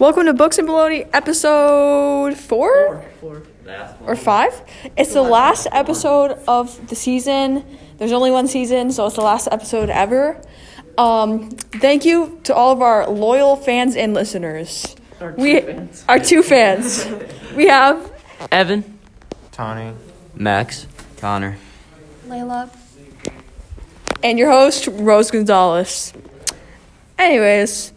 Welcome to Books and Baloney, episode four Four. or five. It's the last episode of the season. There's only one season, so it's the last episode ever. Um, thank you to all of our loyal fans and listeners. Our two We fans. our two fans. we have Evan. Tawny. Max. Connor. Layla. and your host Rose Gonzalez. Anyways,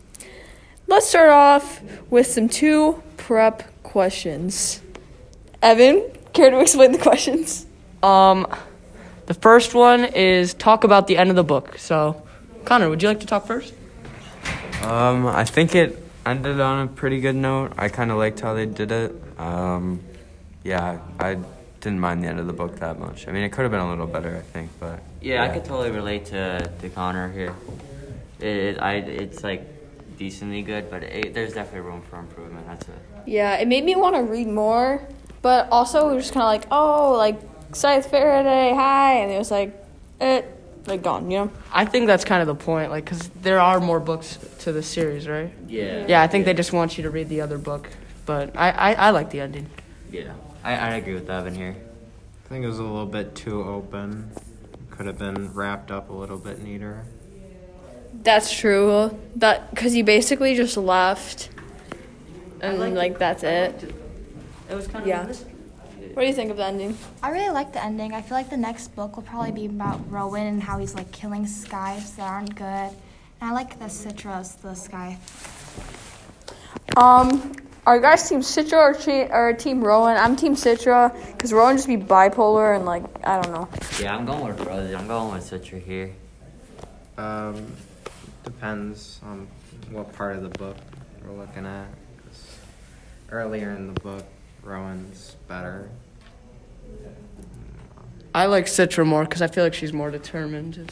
let's start off with some two prep questions. Evan, care to explain the questions? Um, the first one is talk about the end of the book. So, Connor, would you like to talk first? Um, I think it ended on a pretty good note. I kind of liked how they did it. Um, yeah, I didn't mind the end of the book that much. I mean, it could have been a little better, I think, but Yeah, I could totally relate to, to Connor here. It, it I it's like decently good, but it, there's definitely room for improvement. That's it. Yeah, it made me want to read more, but also it was just kind of like, oh, like Scythe Faraday, hi, and it was like, it, like gone, you know? I think that's kind of the point, like, because there are more books to the series, right? Yeah. Yeah, I think they just want you to read the other book. But I, I, I like the ending. Yeah. I, I agree with Evan here. I think it was a little bit too open. Could have been wrapped up a little bit neater. That's true. That because he basically just left, and like, that's it. It was kind Yeah. What do you think of the ending? I really like the ending. I feel like the next book will probably be about Rowan and how he's like killing scythes that aren't good. And I like the Citras, the sky. Um, are you guys team Citra or, chi- or team Rowan? I'm team Citra because Rowan just be bipolar and like I don't know. Yeah, I'm going with Rose. I'm going with Citra here. Um, depends on what part of the book we're looking at. 'Cause Earlier in the book, Rowan's better. I like Citra more because I feel like she's more determined to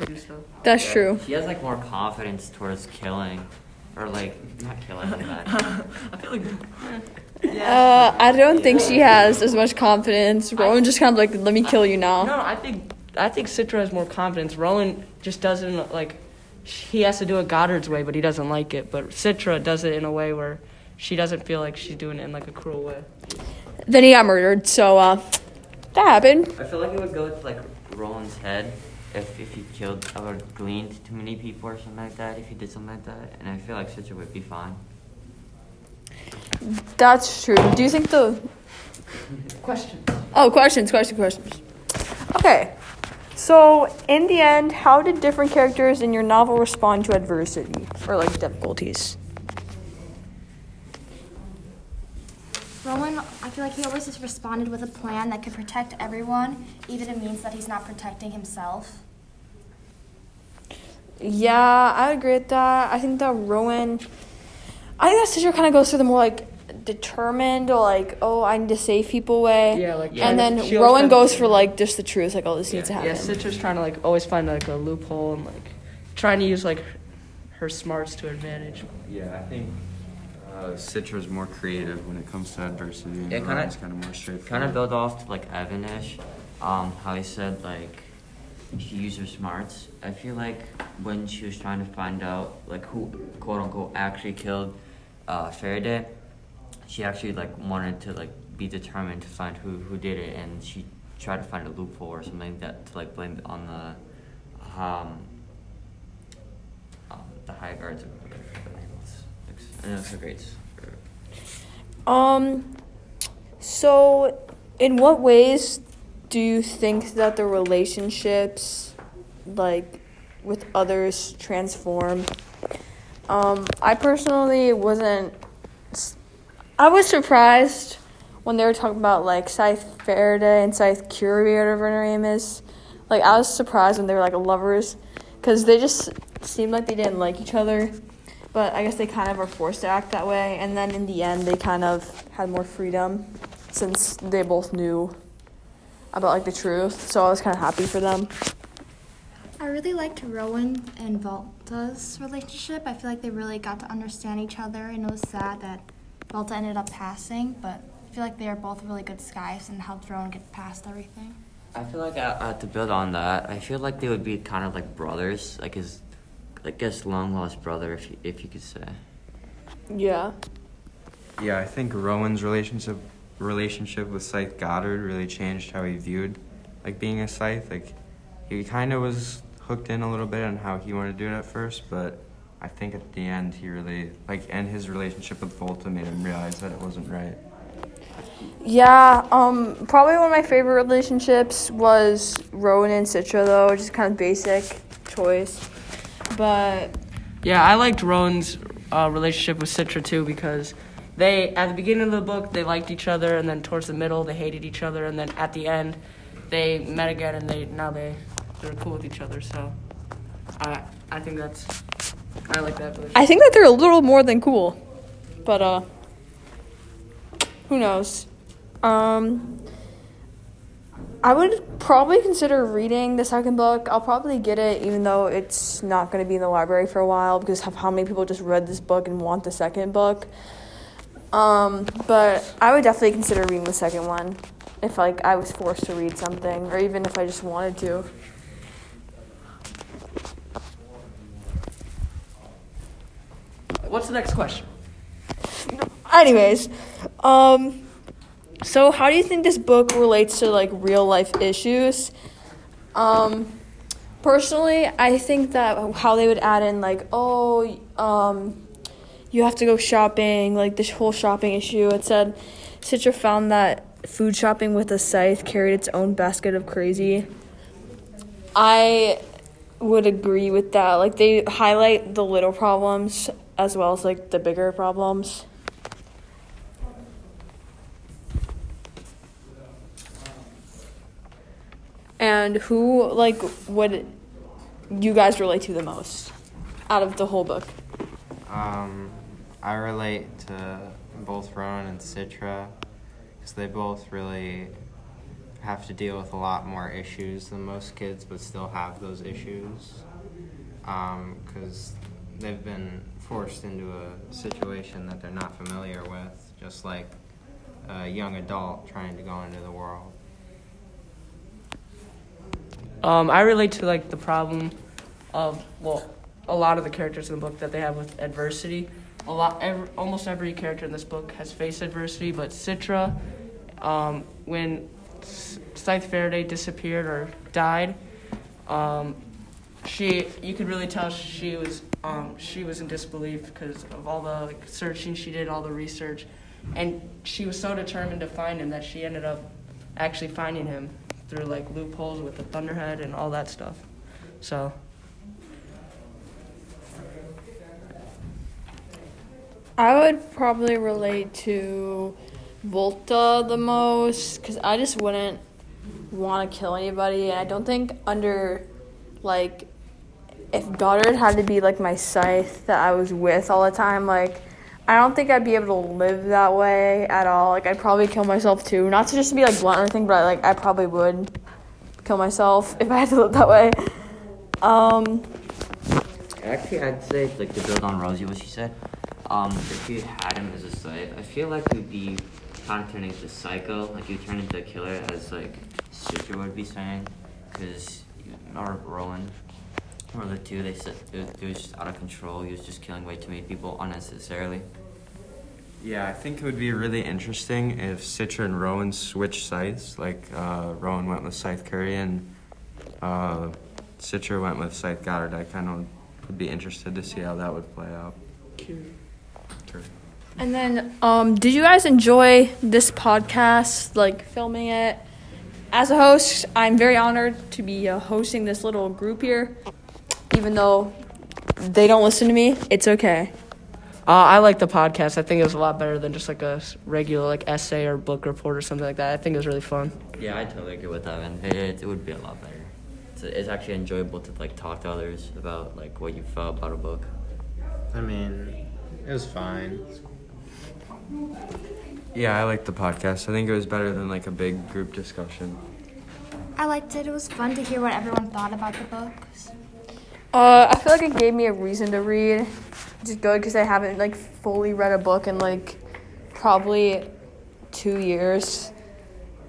to do stuff. That's Yeah, true. She has like more confidence towards killing, or like not killing. But I feel like. Yeah. Uh, I don't think she has as much confidence. Rowan just kind of like, let me kill you now. no, I think I think Citra has more confidence. Rowan just doesn't like. He has to do it Goddard's way, but he doesn't like it. But Citra does it in a way where she doesn't feel like she's doing it in like a cruel way. Then he got murdered, so uh, that happened. I feel like it would go to like Roland's head if if he killed or gleaned too many people or something like that. If he did something like that, and I feel like Citra would be fine. That's true. Do you think the Question. Oh, questions, questions, questions. Okay. So, in the end, how did different characters in your novel respond to adversity or like difficulties? Rowan, I feel like he always just responded with a plan that could protect everyone, even if it means that he's not protecting himself. Yeah, I agree with that. I think that Rowan, I think that Citra kind of goes through the more like determined or like, oh, I need to save people way. Yeah, like yeah. and then she Rowan goes for like just the truth, like, oh, this needs to happen. Yeah, happen. Citra's trying to like always find like a loophole and like trying to use like her smarts to advantage. yeah, I think uh, Citra's more creative when it comes to adversity. And Yeah, kinda- Rowan's kind of more straightforward. Kind of build off to like Evanish, um, how he said like she used her smarts. I feel like when she was trying to find out like who quote unquote actually killed uh, Faraday, she actually like wanted to like be determined to find who who did it, and she tried to find a loophole or something that to like blame on the um, um the high guards. Or whatever it's great. Um, so in what ways do you think that the relationships, like with others, transform? Um, I personally wasn't. I was surprised when they were talking about like Scythe Faraday and Scythe Curie or whatever her name is. Like I was surprised when they were like lovers, because they just seemed like they didn't like each other but I guess they kind of are forced to act that way. And then in the end, they kind of had more freedom since they both knew about like the truth. So I was kind of happy for them. I really liked Rowan and Volta's relationship. I feel like they really got to understand each other, and it was sad that Volta ended up passing, but I feel like they are both really good scythes and helped Rowan get past everything. I feel like I, uh, to build on that, I feel like they would be kind of like brothers, like his, like his long lost brother, if you, if you could say. Yeah. Yeah, I think Rowan's relationship relationship with Scythe Goddard really changed how he viewed like being a Scythe. Like he kind of was hooked in a little bit on how he wanted to do it at first, but I think at the end he really like and his relationship with Volta made him realize that it wasn't right. Yeah, um, probably one of my favorite relationships was Rowan and Citra, though, just kind of basic choice. But Yeah, I liked Rowan's uh, relationship with Citra too because they at the beginning of the book they liked each other and then towards the middle they hated each other and then at the end they met again and they now they they're cool with each other. So I I think that's I like that. I think that they're a little more than cool. But uh who knows? Um I would probably consider reading the second book. I'll probably get it even though it's not going to be in the library for a while because of how many people just read this book and want the second book. Um but I would definitely consider reading the second one if like I was forced to read something or even if I just wanted to. What's the next question? Anyways, um, so how do you think this book relates to like real life issues? Um, personally, I think that how they would add in like, oh, um, you have to go shopping, like this whole shopping issue. It said Citra found that food shopping with a scythe carried its own basket of crazy. I would agree with that. Like they highlight the little problems as well as like the bigger problems. And who like would you guys relate to the most out of the whole book? Um, I relate to both Rowan and Citra because they both really have to deal with a lot more issues than most kids, but still have those issues. Because they've been forced into a situation that they're not familiar with, just like a young adult trying to go into the world. Um, I relate to like the problem of well, a lot of the characters in the book that they have with adversity. A lot, every, almost every character in this book has faced adversity, but Citra, um, when Scythe Faraday disappeared or died, um, she you could really tell she was um, she was in disbelief because of all the like, searching she did, all the research, and she was so determined to find him that she ended up actually finding him through like loopholes with the Thunderhead and all that stuff. So I would probably relate to Volta the most because I just wouldn't want to kill anybody, and I don't think under like if Goddard had to be like my scythe that I was with all the time, like I don't think I'd be able to live that way at all. Like I'd probably kill myself too, not to just be like blunt or anything, but like I probably would kill myself if I had to live that way. Um, Actually, I'd say like to build on Rosie what she said. Um, if you had him as a scythe, I feel like you'd be kind of turning into psycho. Like you'd turn into a killer, as like Citra would be saying, because or Rowan, or the two, they said it was, it was just out of control. He was just killing way too many people unnecessarily. Yeah, I think it would be really interesting if Citra and Rowan switched sides. Like uh, Rowan went with Scythe Curie and uh, Citra went with Scythe Goddard. I kind of would be interested to see how that would play out. Sure. And then, um, did you guys enjoy this podcast, like filming it? As a host, I'm very honored to be uh, hosting this little group here. Even though they don't listen to me, it's okay. uh, I like the podcast. I think it was a lot better than just like a regular like essay or book report or something like that. I think it was really fun. Yeah, I totally agree with that, man. It, it, it would be a lot better. It's, it's actually enjoyable to like talk to others about like what you felt about a book. I mean, it was fine. Yeah, I liked the podcast. I think it was better than like a big group discussion. I liked it. It was fun to hear what everyone thought about the books. Uh, I feel like it gave me a reason to read, which is good because I haven't like fully read a book in like probably two years.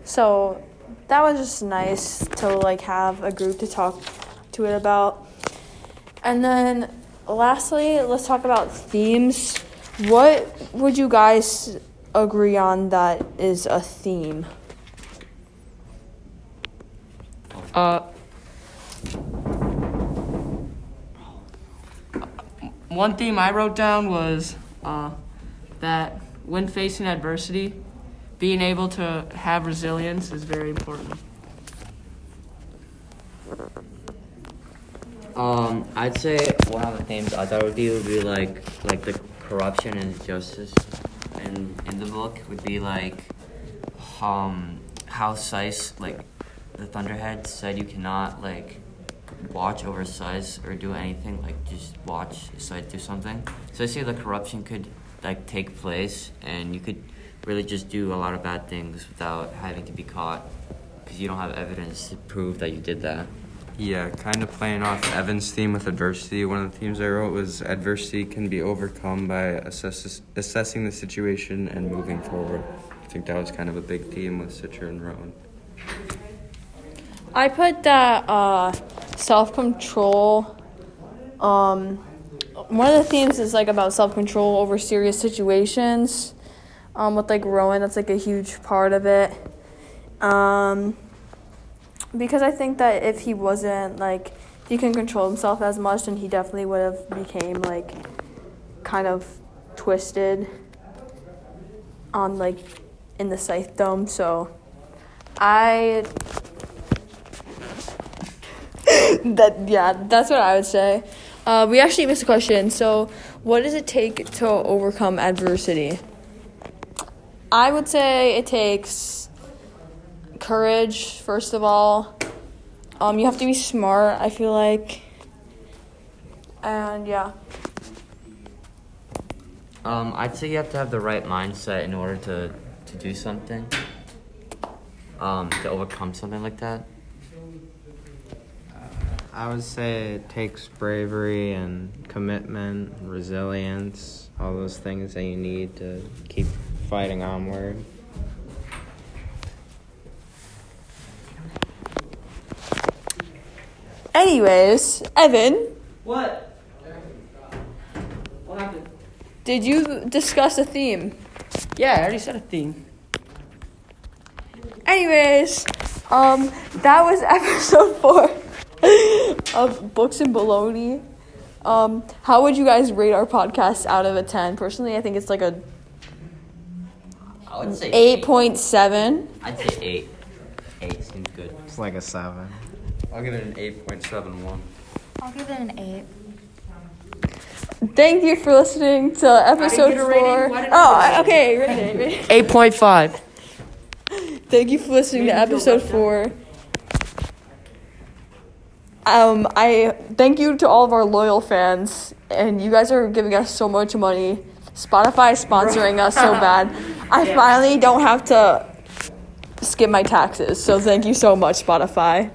So that was just nice to like have a group to talk to it about. And then lastly, let's talk about themes. What would you guys agree on that is a theme? Uh, one theme I wrote down was uh, that when facing adversity, being able to have resilience is very important. Um, I'd say one of the themes I thought would be would be like like the corruption and justice, in in the book would be like um how scythes like the Thunderhead said you cannot like watch over scythes or do anything like just watch scythes do something. So I say the corruption could like take place and you could really just do a lot of bad things without having to be caught because you don't have evidence to prove that you did that. Yeah, kind of playing off Evan's theme with adversity. One of the themes I wrote was adversity can be overcome by assess- assessing the situation and moving forward. I think that was kind of a big theme with Citra and Rowan. I put that uh, self control. Um, one of the themes is like about self control over serious situations. Um, with like Rowan, that's like a huge part of it. Um, because I think that if he wasn't like he can control himself as much, then he definitely would have became like kind of twisted on like in the Scythedom. So I that yeah, that's what I would say. Uh, we actually missed a question. So, what does it take to overcome adversity? I would say it takes courage first of all. Um, you have to be smart. I feel like, and yeah. Um, I'd say you have to have the right mindset in order to, to do something. Um, to overcome something like that. I would say it takes bravery and commitment, resilience, all those things that you need to keep fighting onward. Anyways, Evan, What? What happened? did you discuss a theme? Yeah, I already said a theme. Anyways, um, that was episode four of Books and Baloney. Um, how would you guys rate our podcast out of a ten? Personally, I think it's like a I would say eight point seven. I'd say eight. Eight seems good. It's like a seven. I'll give it an 8.71. I'll give it an eight. Thank you for listening to episode get four. Oh, I get a I- okay, rating, rating. Eight point five. Thank you for listening to Made me feel episode left four. Um, I thank you to all of our loyal fans, and you guys are giving us so much money. Spotify is sponsoring us so bad. I finally don't have to skip my taxes, so thank you so much, Spotify.